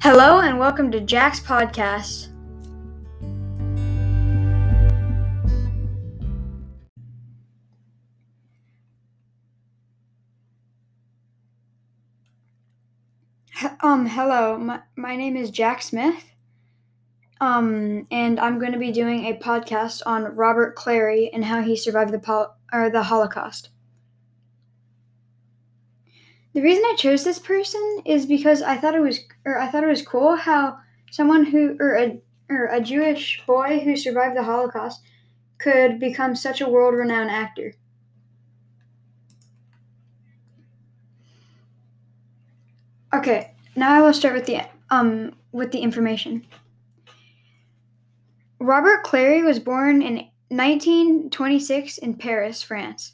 Hello and welcome to Jack's podcast. Um, hello. My, my name is Jack Smith. Um, and I'm going to be doing a podcast on Robert Clary and how he survived the pol- or the Holocaust. The reason I chose this person is because I thought it was or I thought it was cool how someone who or a or a Jewish boy who survived the Holocaust could become such a world-renowned actor. Okay, now I will start with the um with the information. Robert Clary was born in 1926 in Paris, France.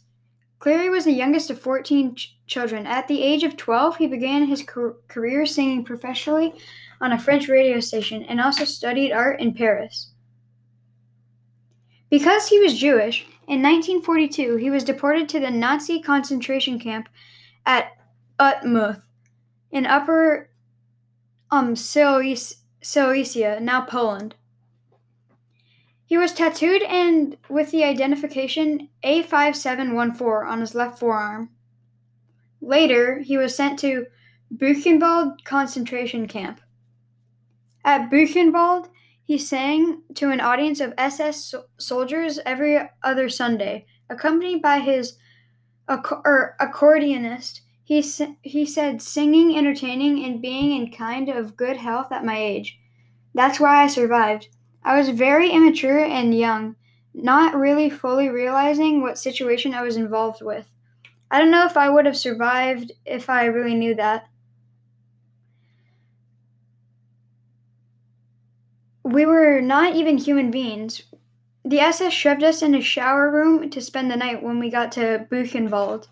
Clary was the youngest of 14 ch- children. At the age of 12, he began his car- career singing professionally on a French radio station and also studied art in Paris. Because he was Jewish, in 1942 he was deported to the Nazi concentration camp at Ottmuth in Upper um, Silesia, now Poland. He was tattooed and with the identification A5714 on his left forearm. Later, he was sent to Buchenwald concentration camp. At Buchenwald, he sang to an audience of SS so- soldiers every other Sunday, accompanied by his or accordionist. He, he said, singing, entertaining, and being in kind of good health at my age. That's why I survived. I was very immature and young, not really fully realizing what situation I was involved with. I don't know if I would have survived if I really knew that. We were not even human beings. The SS shoved us in a shower room to spend the night when we got to Buchenwald.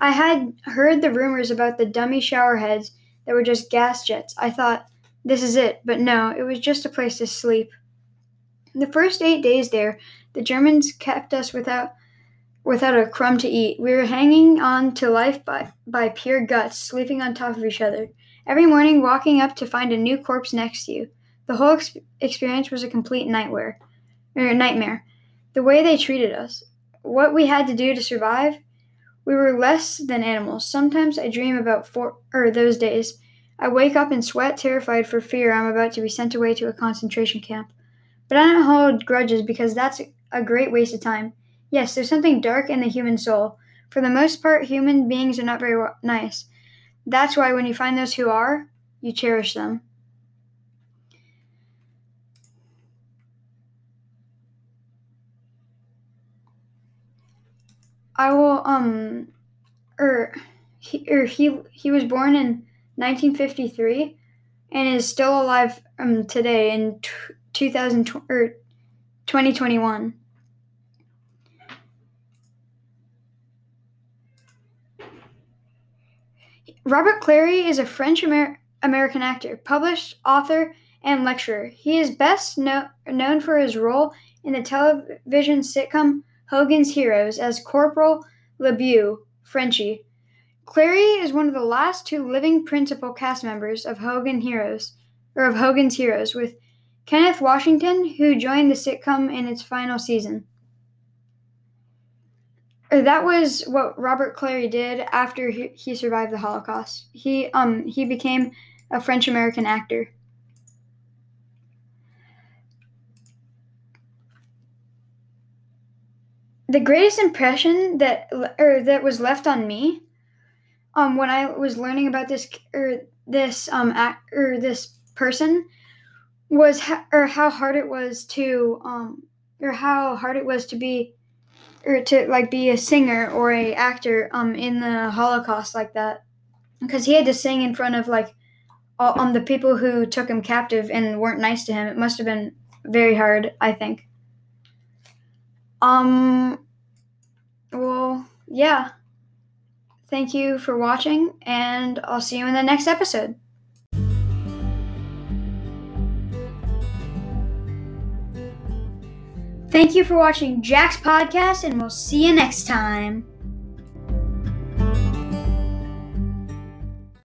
I had heard the rumors about the dummy shower heads that were just gas jets. I thought, this is it, but no, it was just a place to sleep. The first eight days there, the Germans kept us without without a crumb to eat. We were hanging on to life by, by pure guts, sleeping on top of each other. Every morning, walking up to find a new corpse next to you. The whole ex- experience was a complete nightmare. Or nightmare. The way they treated us, what we had to do to survive, we were less than animals. Sometimes I dream about four or those days. I wake up and sweat, terrified for fear I'm about to be sent away to a concentration camp. But I don't hold grudges because that's a great waste of time. Yes, there's something dark in the human soul. For the most part, human beings are not very nice. That's why when you find those who are, you cherish them. I will um or he or he he was born in 1953 and is still alive um today in 2000 or 2021. Robert Clary is a French Amer- American actor, published author, and lecturer. He is best kno- known for his role in the television sitcom Hogan's Heroes as Corporal LeBeau, Frenchie. Clary is one of the last two living principal cast members of Hogan Heroes, or of Hogan's Heroes, with Kenneth Washington, who joined the sitcom in its final season. That was what Robert Clary did after he, he survived the Holocaust. He um he became a French American actor. The greatest impression that or that was left on me um when I was learning about this or this um act, or this person was ha- or how hard it was to um or how hard it was to be or to like be a singer or a actor um in the Holocaust like that because he had to sing in front of like all, um the people who took him captive and weren't nice to him. It must have been very hard, I think. Um well, yeah. Thank you for watching and I'll see you in the next episode. Thank you for watching Jack's podcast, and we'll see you next time.